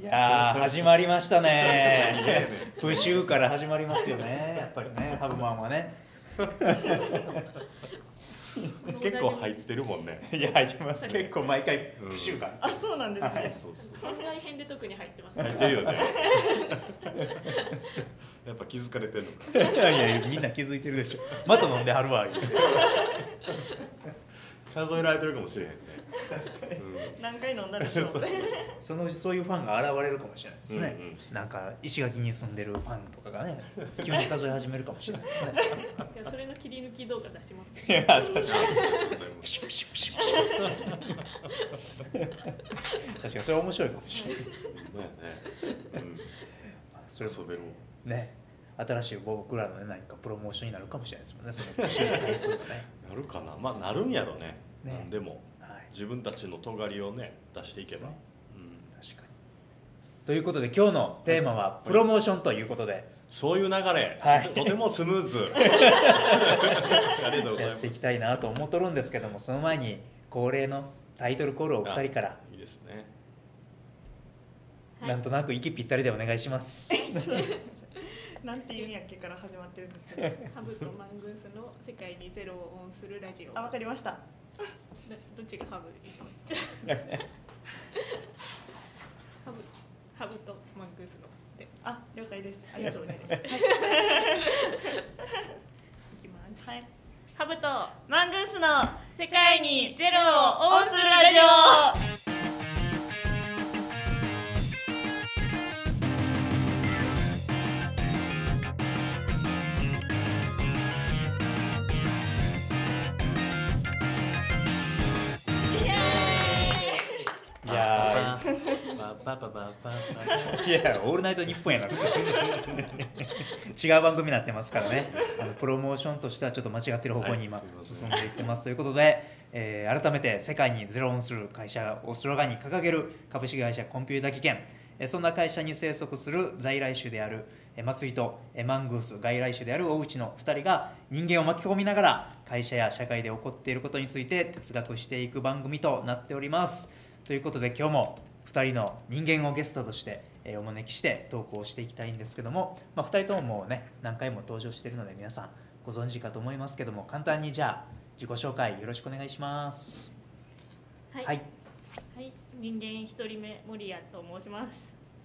いやー始まりましたね。プシューから始まりますよね。やっぱりね。ハブマンはね。結構入ってるもんね。いや入ってます結構毎回プシューが、あそうなんですね、はいそうそう。番外編で特に入ってます。入ってるよね。やっぱ気づかれてるのか。いやいやみんな気づいてるでしょ。また飲んではるわ。言うて数えられてるかもしれへんね、何回飲んだでしょう。そのそういうファンが現れるかもしれないですね、うんうん。なんか石垣に住んでるファンとかがね 急に数え始めるかもしれないですね。いやそれの切り抜き動画出しますいや確かに確かにそれ面白いかもしれない。まあね、うん、それ遊べるね。新しい僕らのね何かプロモーションになるかもしれないですもんねそのなるかな。まあなるんやろねね。でも。はい。自分たちの尖りをね出していけば、ね。うん、確かに。ということで今日のテーマはプロモーションということで。そういう流れ、はい。とてもスムーズ。ありがとうございまやっていきたいなと思っとるんですけどもその前に恒例のタイトルコールをお二人から。すいいですね。はい。なんとなく息ぴったりでお願いします なんていうんやっけから始まってるんですけど。ハブとマングースの世界にゼロをオンするラジオ。あわかりました。などっちがハブハブハブとマングースので。あ了解です。ありがとうございます。いきます。はい。ハブとマングースの世界にゼロをオンするラジオパパパパ いやオールナイトニッポンやな。違う番組になってますからね。あのプロモーションとしてはちょっと間違ってる方向に今進んんでいってます。ということで、えー改めて世界にゼロオンする会社をスローガンに掲げる株式会社コンピュータ技研。えーそんな会社に生息する在来種であるえー松井とえーマングース外来種である大内の2人が人間を巻き込みながら会社や社会で起こっていることについて哲学していく番組となっております。ということで今日も2人の人間をゲストとしてえーお招きしてトークをしていきたいんですけども、まあ、2人とももうね何回も登場しているので皆さんご存知かと思いますけども簡単にじゃあ自己紹介よろしくお願いします。はい。はい。はい、人間一人目森谷と申します。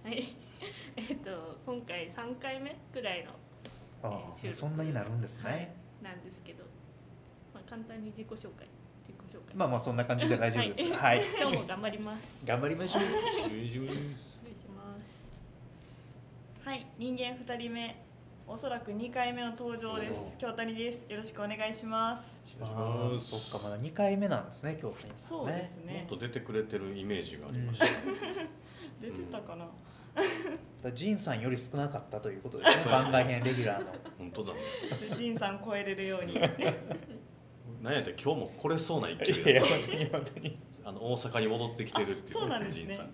はい、えっと今回三回目くらいのあえー収録。ーそんなになるんですね、はい。なんですけど、まあ簡単に自己紹介自己紹介。まあまあそんな感じで大丈夫です。ははい。い、今日も頑張ります。頑張りましょう。大丈夫です。お願いします。はい。人間二人目おそらく二回目の登場です。京谷です。よろしくお願いします。あーいします。そっかまだ2回目なんですね京谷さんそうねですね。もっと出てくれてるイメージがありました、出てたかな、だジンさんより少なかったということですね。番外編レギュラーの。本当だね。でジンさん超えれるようになんやって今日も来れそうな勢いに本当に。あの大阪に戻ってきてるっていうあそうなんですね。仁さん。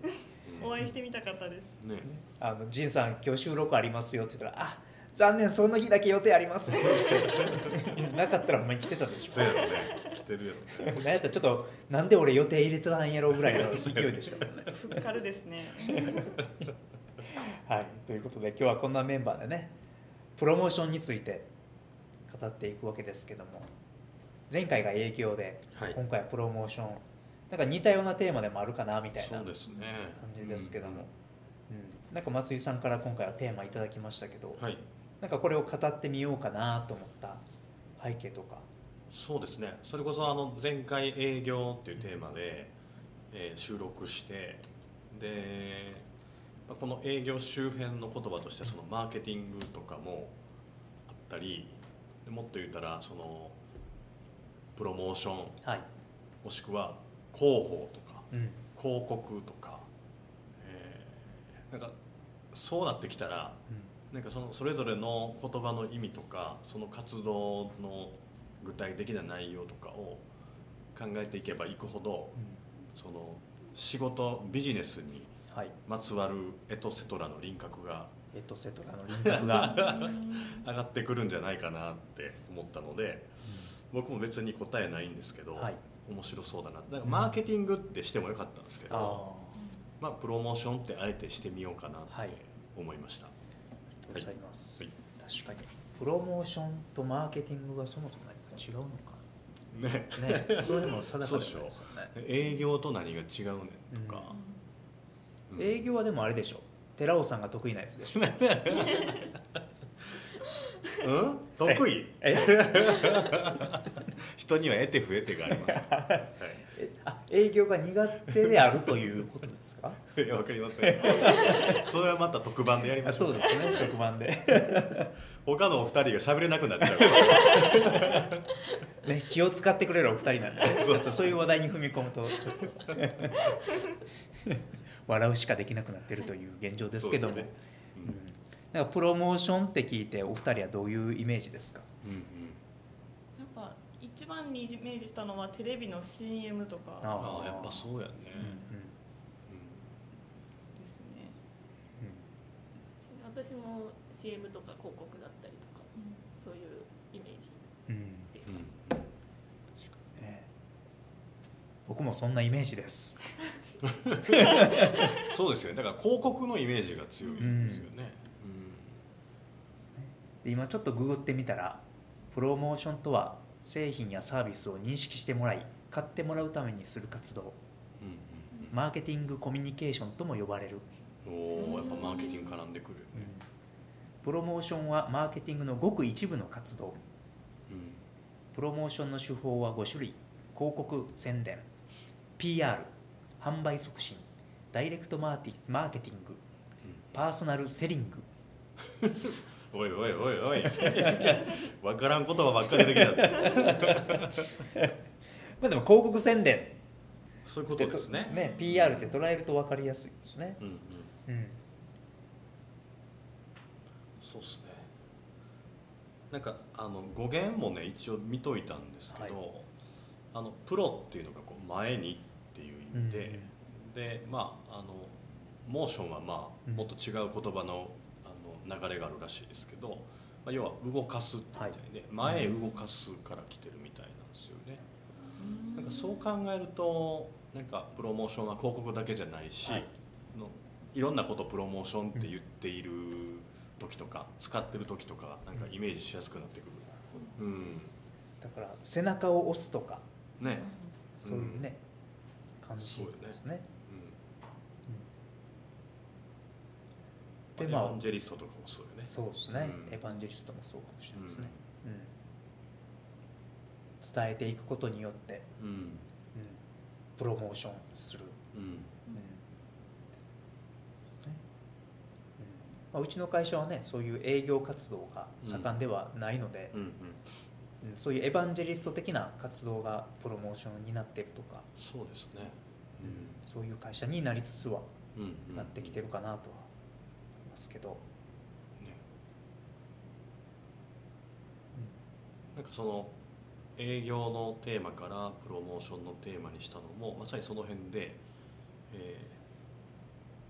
お会いしてみたかったです。ね。あのジンさん今日収録ありますよって言ったらあ残念その日だけ予定あります。なかったらお前来てたでしょ。そうやろね。来てるやろね。なんやったらちょっとなんで俺予定入れてたんやろうぐらいの勢いでした。もんねふっかるですね。はいということで今日はこんなメンバーでねプロモーションについて語っていくわけですけども前回が営業で、はい。今回はプロモーション。なんか似たようなテーマでもあるかなみたいな感じですけども、うん。なんか松井さんから今回はテーマいただきましたけど、はい。なんかこれを語ってみようかなと思った背景とか。そうですね。それこそあの前回営業っていうテーマで、えー収録してでまあこの営業周辺の言葉としてそのマーケティングとかもあったりでもっと言ったらそのプロモーション。はい、もしくは広報とかうん、広告とか、えーなんかそうなってきたらなんかそのそれぞれの言葉の意味とかその活動の具体的な内容とかを考えていけばいくほどその仕事ビジネスにはい。まつわるエトセトラの輪郭がエトセトラの輪郭が、上がってくるんじゃないかなって思ったので僕も別に答えないんですけど、はい。面白そうだな。だからマーケティングってしてもよかったんですけど、あまあプロモーションってあえてしてみようかなってはい。思いました、ありがとうございます、はい。確かに。プロモーションとマーケティングがそもそも何か違うのか。ね。ね。それも定かそうでしょでないですよね。営業と何が違うねんとか、うん。営業はでもあれでしょ。寺尾さんが得意なやつでしょ うん？得意？え 人には得て不得てがあります、は いえあ営業が苦手であるということですか？いやわかりませんそれはまた特番でやりまあしょそううですね。特番で、他のお二人が喋れなくなっちゃう。ね、気を使ってくれるお二人なんでそうそういう話題に踏み込むとちょっと。笑うしかできなくなってるという現状ですけども、ねうんなんかプロモーションって聞いてお二人はどういうイメージですか？うんうん。やっぱ一番にイメージしたのはテレビの CM とか。ああ。やっぱそうやね、うんうん。ですね、私も CM とか広告だったりとかそういうイメージうんうん。うん。か、ね僕もそんなイメージです。そうですよね。だから広告のイメージが強いんですよね、で今ちょっとググってみたらプロモーションとは製品やサービスを認識してもらい買ってもらうためにする活動。うんうんマーケティングコミュニケーションとも呼ばれる、うんおおやっぱマーケティング絡んでくるよね、プロモーションはマーケティングのごく一部の活動。うん。プロモーションの手法は5種類。広告宣伝。PR 販売促進。ダイレクトマーティマーケティング。パーソナルセリング おいおいおいおい。分からん言葉ばっかり出てきた まあでも広告宣伝。そういうことですね。ね PR って捉えると分かりやすいですね。うんうん。うん。そうっすね。なんかあの語源もね一応見といたんですけど、はい。あのプロっていうのがこう前にっていう意味で、でまああのモーションはまあうん。もっと違う言葉の流れがあるらしいですけど、まあ、要は動かすみたいで、前へ動かすから来てるみたいなんですよね。なんかそう考えるとなんかプロモーションは広告だけじゃないし、はい。のいろんなことをプロモーションって言っている時とか、使ってる時とかなんかイメージしやすくなってくる、うん。だから背中を押すとか。ね、そういうね、感じそうよねですねうん、でまあエヴァンジェリストとかもそうよね。そうですね、うん。エヴァンジェリストもそうかもしれないですね、うん。伝えていくことによって、うん。うん。プロモーションする、うん。うん。ね。うん。まあ、うちの会社はねそういう営業活動が盛んではないので、うんうん。うん。そういうエヴァンジェリスト的な活動がプロモーションになってるとか、そうですね。そういう会社になりつつはうんうん。なってきてるかなとはますけど、ね。なんかその営業のテーマからプロモーションのテーマにしたのもまさにその辺で、えー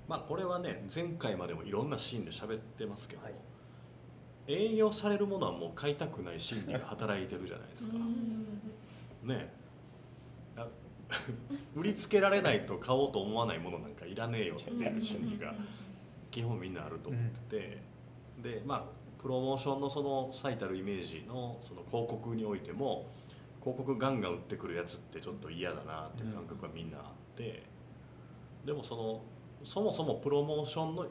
まあこれはね前回までもいろんなシーンで喋ってますけど、はい。営業されるものはもう買いたくない心理が働いてるじゃないですか。ね。売りつけられないと買おうと思わないものなんかいらねえよっていう心理が基本みんなあると思ってて、でまあプロモーションのその最たるイメージのその広告においても広告ガンガン売ってくるやつってちょっと嫌だなっていう感覚がみんなあって、でもそのそもそもプロモーションの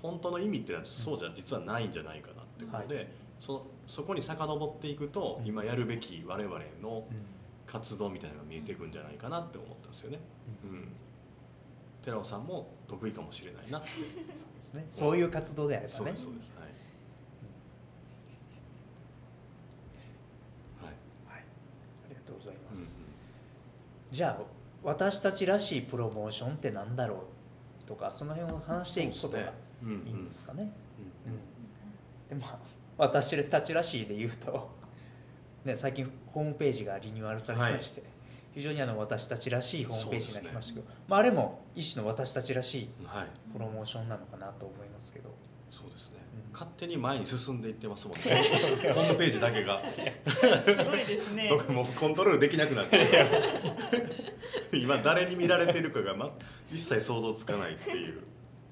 本当の意味っていうのはそうじゃ実はないんじゃないかなっていうことで、そそこに遡っていくとうん。今やるべき我々のうん。活動みたいなのが見えていくんじゃないかなって思ったんですよね。うん、寺尾さんも得意かもしれないな。って。そうですね。そういう活動であればね。そうですそうです。はい。はい。はい、ありがとうございうんます、じゃあ私たちらしいプロモーションってなんだろうとかその辺を話していくことがいうんうん。いんですかね、うんうん。でまあ私たちらしいで言うと、ね、最近ホームページがリニューアルされまして、非常にあの私たちらしいホームページになりましたけど、まあ、あれも一種の私たちらしいはい。プロモーションなのかなと思いますけど、そうですね、うん。勝手に前に進んでいってますもんね。ホームページだけが。すごいですね。僕もうコントロールできなくなって。今誰に見られてるかが、ま、一切想像つかないっていう、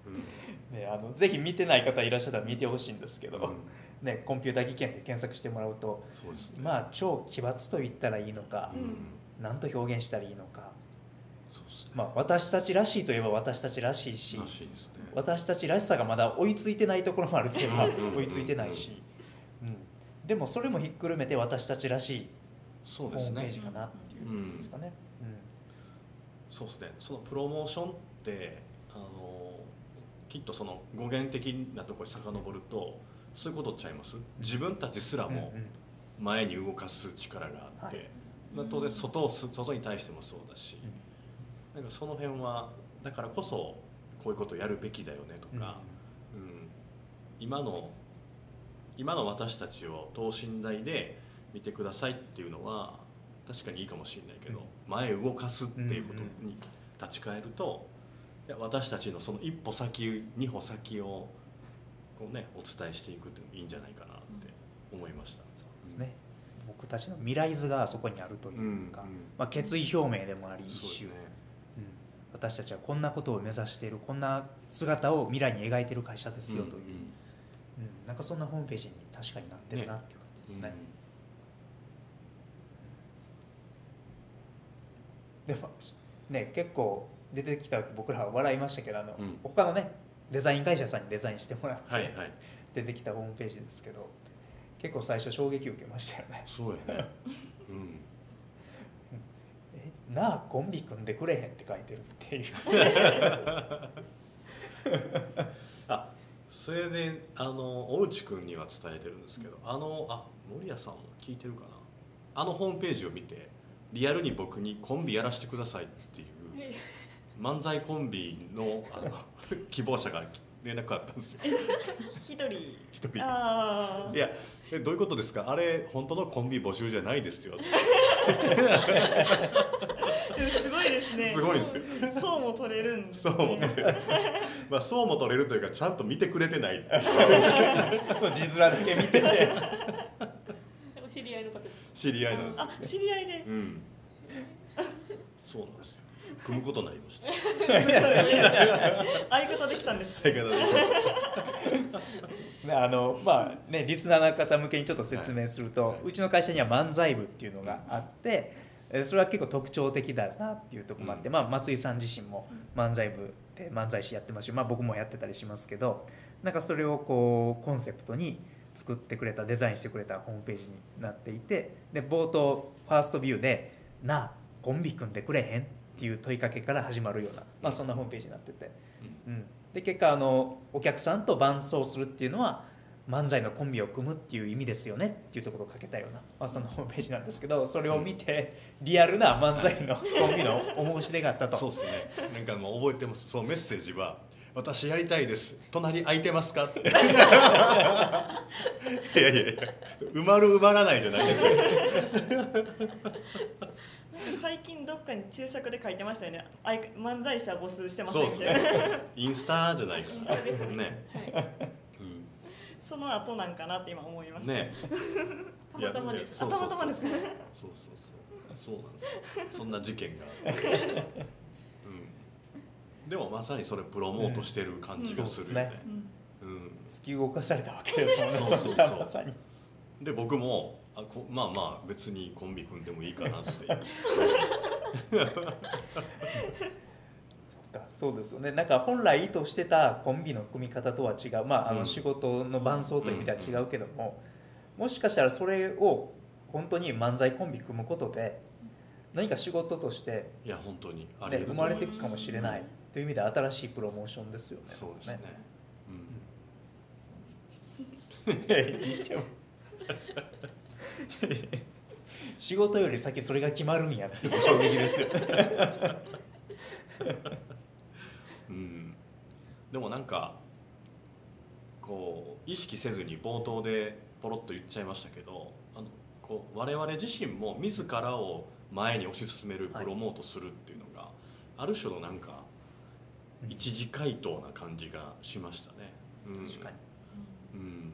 うん。ね、あのぜひ見てない方いらっしゃったら見てほしいんですけど、うん。ね、コンピューター技研で検索してもらうとね。まあ超奇抜と言ったらいいのかう、ん何と表現したらいいのか、そうですね。まあ、私たちらしいといえば私たちらしいしらしいですね。私たちらしさがまだ追いついてないところもあるといえばうんうんうんうん。追いついてないし、うん、でもそれもひっくるめて私たちらしいホームペーねジかなっていううんですかね。そうですね。そのプロモーションってあのきっとその語源的なところに遡るとそういうことちゃいます？自分たちすらうんも前に動かす力があって、はい。まあ当然外をす外に対してもそうだし、なんかその辺はだからこそこういうことをやるべきだよねとか、うん。今の今の私たちを等身大で見てくださいっていうのは確かにいいかもしれないけど、うん。前動かすっていうことに立ち返ると、いや私たちのその一歩先二歩先をこうねお伝えしていくっていうのもいいんじゃないかなって思いました。そうですね僕たちの未来図がそこにあるというか、うんうんまあ、決意表明でもあり一種、ね。うん。私たちはこんなことを目指しているこんな姿を未来に描いている会社ですよという、うんなんかそんなホームページに確かになってるなっていう感じですね。でもね結構出てきた僕らは笑いましたけどあの、うん。他のねデザイン会社さんにデザインしてもらって、はいはい。出てきたホームページですけど結構最初衝撃受けましたよね。そうやね。うん。えなあコンビ組んでくれへんって書いてるっていう。あそれであの大内君には伝えてるんですけどあのあ森谷さんも聞いてるかな。あのホームページを見てリアルに僕にコンビやらせてくださいっていう漫才コンビのあの 希望者が連絡あったんですよ。一人。一人ああいやえどういうことですかあれ本当のコンビ募集じゃないですよすごいですね。すごいですよ。そうも取れるんですそうねも取れる。まあそうも取れるというかちゃんと見てくれてない。そう字面だけ見てて。お知り合いの方です知り合いなんですよ。あ知り合いでうん。そうなんですよ組むことになりました。相方できたんです。相方でです。ねあのまあねリスナーの方向けにちょっと説明すると、うちの会社には漫才部っていうのがあってえそれは結構特徴的だなっていうところもあって、うん。まあ、松井さん自身も漫才部で漫才師やってますし、まあ、僕もやってたりしますけどなんかそれをこうコンセプトに作ってくれたデザインしてくれたホームページになっていてで冒頭ファーストビューで「なあコンビ組んでくれへん?」っていう問いかけから始まるような、まあ、そんなホームページになってて。うん、で結果あのお客さんと伴走するっていうのは漫才のコンビを組むっていう意味ですよねっていうところをかけたような、まあ、そのホームページなんですけどそれを見てリアルな漫才のコンビのお申し出があったと。そうですね。なんかもう覚えてます。そのメッセージは「私やりたいです。隣空いてますか?」って。いやいやいや埋まる埋まらないじゃないですか 最近どっかに注釈で書いてましたよね。あい漫才師は募集してませそうですんみたいな。ね。インスタじゃないから。ね、その後なんかなって今思いまうん、した、ね。たまたまですそうそうそうあたまたまですか？そうそうそう。そうなんです。よそんな事件が。うん、でもまさにそれプロモートしてる感じがするよね,、うん。うん。突き動かされたわけですもんね。そうそうそう。で僕もあこまあまあ別にコンビ組んでもいいかなっていう。そうかそうですよね。なんか本来意図してたコンビの組み方とは違う、まあ、あうん。の仕事の伴走という意味では違うけども、もしかしたらそれを本当に漫才コンビ組むことで何か仕事として、いや本当にあね、り得ると生まれていくかもしれないという意味で新しいプロモーションですよね。そうですね。にしても 仕事より先それが決まるんやって衝撃ですよ。うん、うん、でもなんかこう意識せずに冒頭でポロッと言っちゃいましたけどあのこう我々自身も自らを前に推し進めるはい。プロモートするっていうのが、ある種のなんか一次回答な感じがしましたね、うん、確かにうん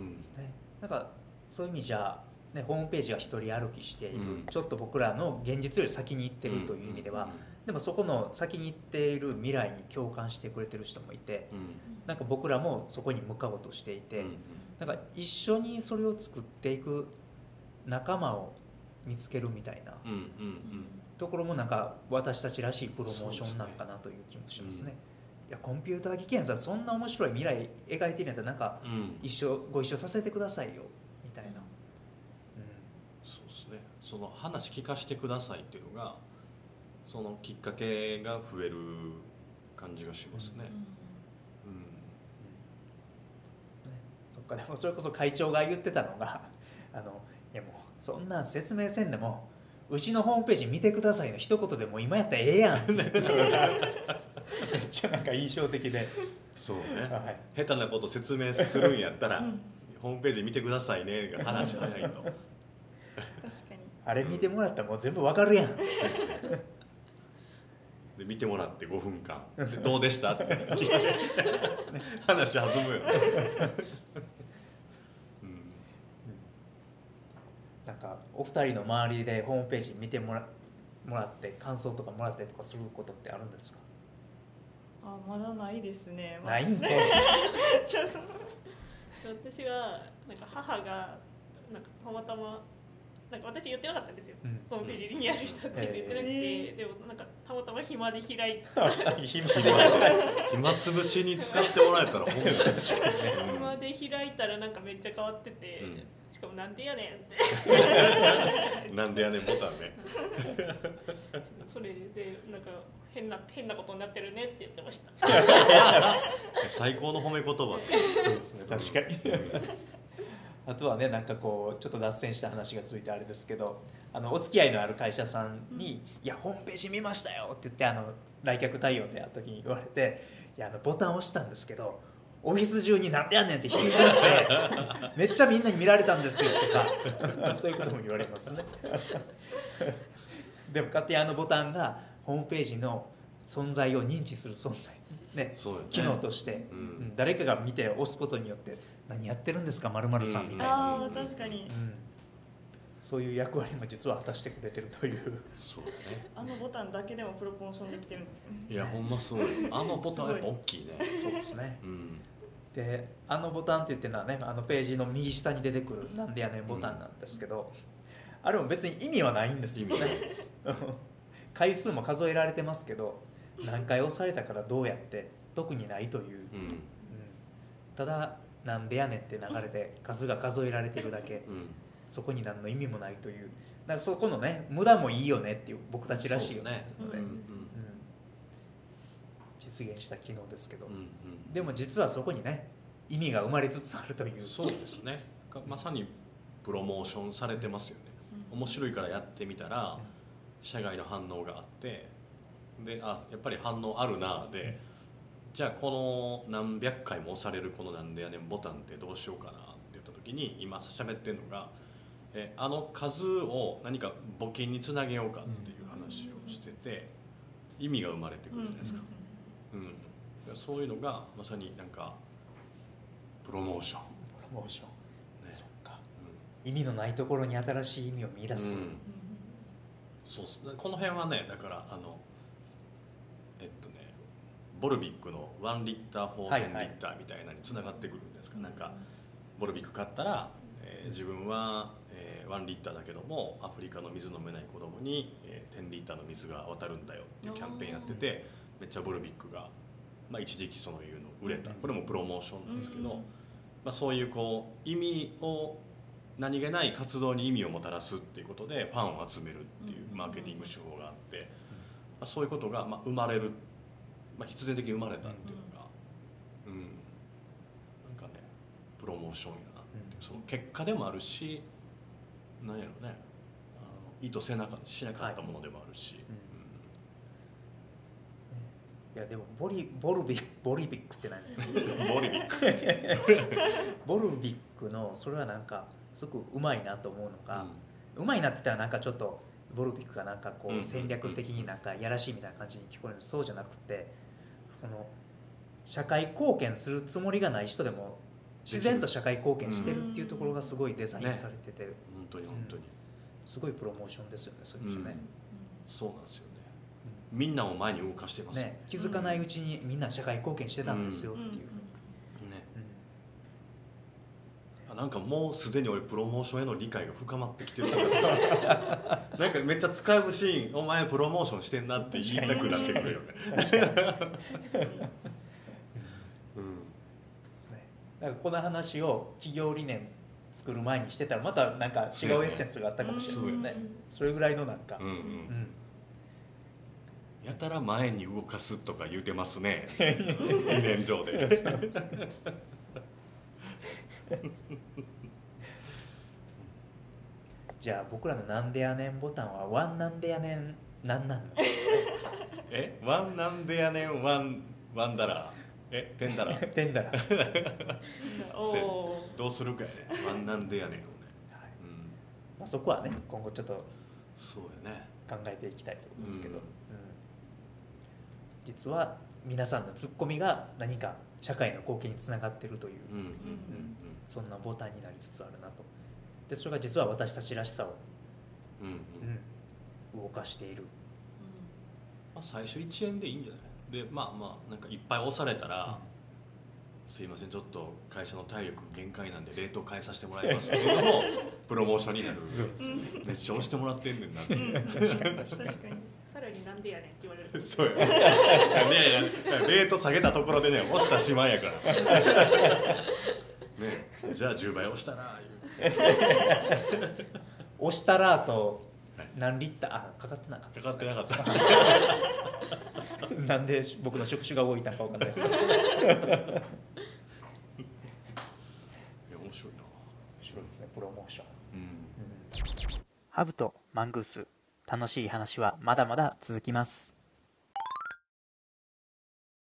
うんね、なんかそういう意味じゃ、ね、ホームページが一人歩きしている、うん。ちょっと僕らの現実より先に行ってるという意味では、でもそこの先に行っている未来に共感してくれてる人もいてうんうん。なんか僕らもそこに向かおうとしていて、うん。なんか一緒にそれを作っていく仲間を見つけるみたいなうん。うん。うん。ところもなんか私たちらしいプロモーションなんかなという気もしますね。いやコンピューター技研さんそんな面白い未来描いてるんやったらなんかうん。一緒ご一緒させてくださいよみたいな、うん、そうですね。その話聞かせてくださいっていうのがそのきっかけが増える感じがしますね、うん。ね。そっかでもそれこそ会長が言ってたのが あのいやもうそんなん説明せんでもうちのホームページ見てくださいの一言でもう今やったらええやん めっちゃなんか印象的で、そうね。はい、下手なこと説明するんやったら、うん。ホームページ見てくださいねが話早いと。確かに。あれ見てもらったらもう全部わかるやん。で見てもらって5分間。でどうでしたって。話弾むよ、うん。なんかお二人の周りでホームページ見てもらもらって感想とかもらったりとかすることってあるんですか？あまだないですね、まあないんかい ちょっと。私はなんか母がなんかたまたまなんか私言ってなかったんですよ、うん。ホームページリニューアルしたって言ってなくて、えでもなんかたまたま暇で開いて 暇。暇つぶしに使ってもらえたら本望ですよ、暇で開いたらなんかめっちゃ変わってて、うん。しかもなんでやねんって。うんなんでやねんボタンね。それでなんか変な変なことになってるねって言ってました。最高の褒め言葉。そうですね確かに。あとはねなんかこうちょっと脱線した話がついてあれですけどあのお付き合いのある会社さんに「いやホームページ見ましたよ」って言ってあの来客対応で会った時に言われて「いやあのボタン押したんですけどオフィス中になんでやねん」って引いちゃって めっちゃみんなに見られたんですよとか そういうことも言われますね。でも勝手にあのボタンがホームページの存在を認知する存在。ね。ね。機能として、うん。うん。誰かが見て押すことによって何やってるんですかまるさんみたいな、ああ確かに。うん。そういう役割も実は果たしてくれてるという。そうだね。あのボタンだけでもプロモーションできてるんですね。いやほんまそうよ。あのボタンやっぱ大きいね。そうですね。うん。であのボタンって言ってるのはねあのページの右下に出てくる「なんでやねん」ボタンなんですけど、あれも別に意味はないんですよね。意味ない 回数も数えられてますけど何回押されたからどうやって特にないという、うん。うん。ただ「なんでやねん」って流れで数が数えられてるだけ。うん。そこに何の意味もないという。なんかそこのね無駄もいいよねっていう僕たちらしいよね。そうっていうので、うんうん。実現した機能ですけど、うんうん。でも実はそこにね意味が生まれつつあるという。そうですね。かまさにプロモーションされてますよね。面白いからやってみたら社外の反応があってであやっぱり反応あるなでじゃあこの何百回も押されるこの「なんでやねん」ボタンってどうしようかなって言った時に今喋ってるのがえあの数を何か募金につなげようかっていう話をしてて意味が生まれてくるじゃないですか、うんそういうのがまさになんかプロモーション、プロモーション。ね。そっか。意味のないところに新しい意味を見出す、うんそうっす。ねこの辺はねだからあのえっとねボルビックの1リッター4 10はいはいリッターみたいなのにつながってくるんですか、なんかボルビック買ったら、えー自分は、えー1リッターだけどもアフリカの水飲めない子供に、えー10リッターの水が渡るんだよっていうキャンペーンやっててめっちゃボルビックが、まあ、一時期そういうの売れた。これもプロモーションなんですけど、うん。まあ、そういうこう意味を何気ない活動に意味をもたらすっていうことでファンを集めるっていううん。マーケティング手法があって、まあ、そういうことがまあ生まれる、まあ、必然的に生まれたっていうのが、うん、なんかねプロモーションやなってその結果でもあるしなんやろねあの意図せなかしなかったものでもあるし、うん。いやでもボリボルビックボリビックって何？う んボリビック、ボルビックのそれはなんかすごくうまいなと思うのが、うまいなって言ったらなんかちょっとボルビックがなんかこうんうんううん。戦略的になんかやらしいみたいな感じに聞こえるそうじゃなくてその社会貢献するつもりがない人でも自然と社会貢献してるっていうところがすごいデザインされてて、本当に本当に、すごいプロモーションですよねそういう意味じゃね,、そうなんですよね。みんなを前に動かしてます。ね。気づかないうちにみんな社会貢献してたんですよっていう、ねうんあなんかもうすでに俺プロモーションへの理解が深まってきてるから なんかめっちゃ使うシーン「お前プロモーションしてんな」って言いたくなってくるよね。うん。この話を企業理念作る前にしてたらまたなんか違うエッセンスがあったかもしれないですね。それぐらいのなんか、うんううんん。やたら前に動かすとか言うてますね。理念上で じゃあ僕らの「なんでやねん」ボタンは「ワンなんでやねんなんなんの?え？ワンなんでやねんワンワンダラーえ？ペンダラ」ーてんだら、はい おおどうするかやね。ワンなんでやねんをね。うん。まあ、そこはね今後ちょっとそうやね。考えていきたいところですけど、うんうん。実は皆さんのツッコミが何か社会の貢献につながってるという、うんうんうんそんなボタンになりつつあるなと。でそれが実は私たちらしさを、うんうん。うん動かしている、まあ、最初1円でいいんじゃない？でまあまあなんかいっぱい押されたら、すいませんちょっと会社の体力限界なんで冷凍変えさせてもらいますっていうのもプロモーションになる。そうですめっちゃ押してもらってんねんなって。確かに。さらになんでやねんって言われる。そうやいやいやいやレート下げたところでね押したしまいやからねじゃあ10倍押したな言う。押したらとはい。何リッターあかかってなかったか？かってなかった。た なんで僕の触手が動いたんか分かんないです。いや面白いな。面白いですねプロモーション。うん。ハブとマングース楽しい話はまだまだ続きます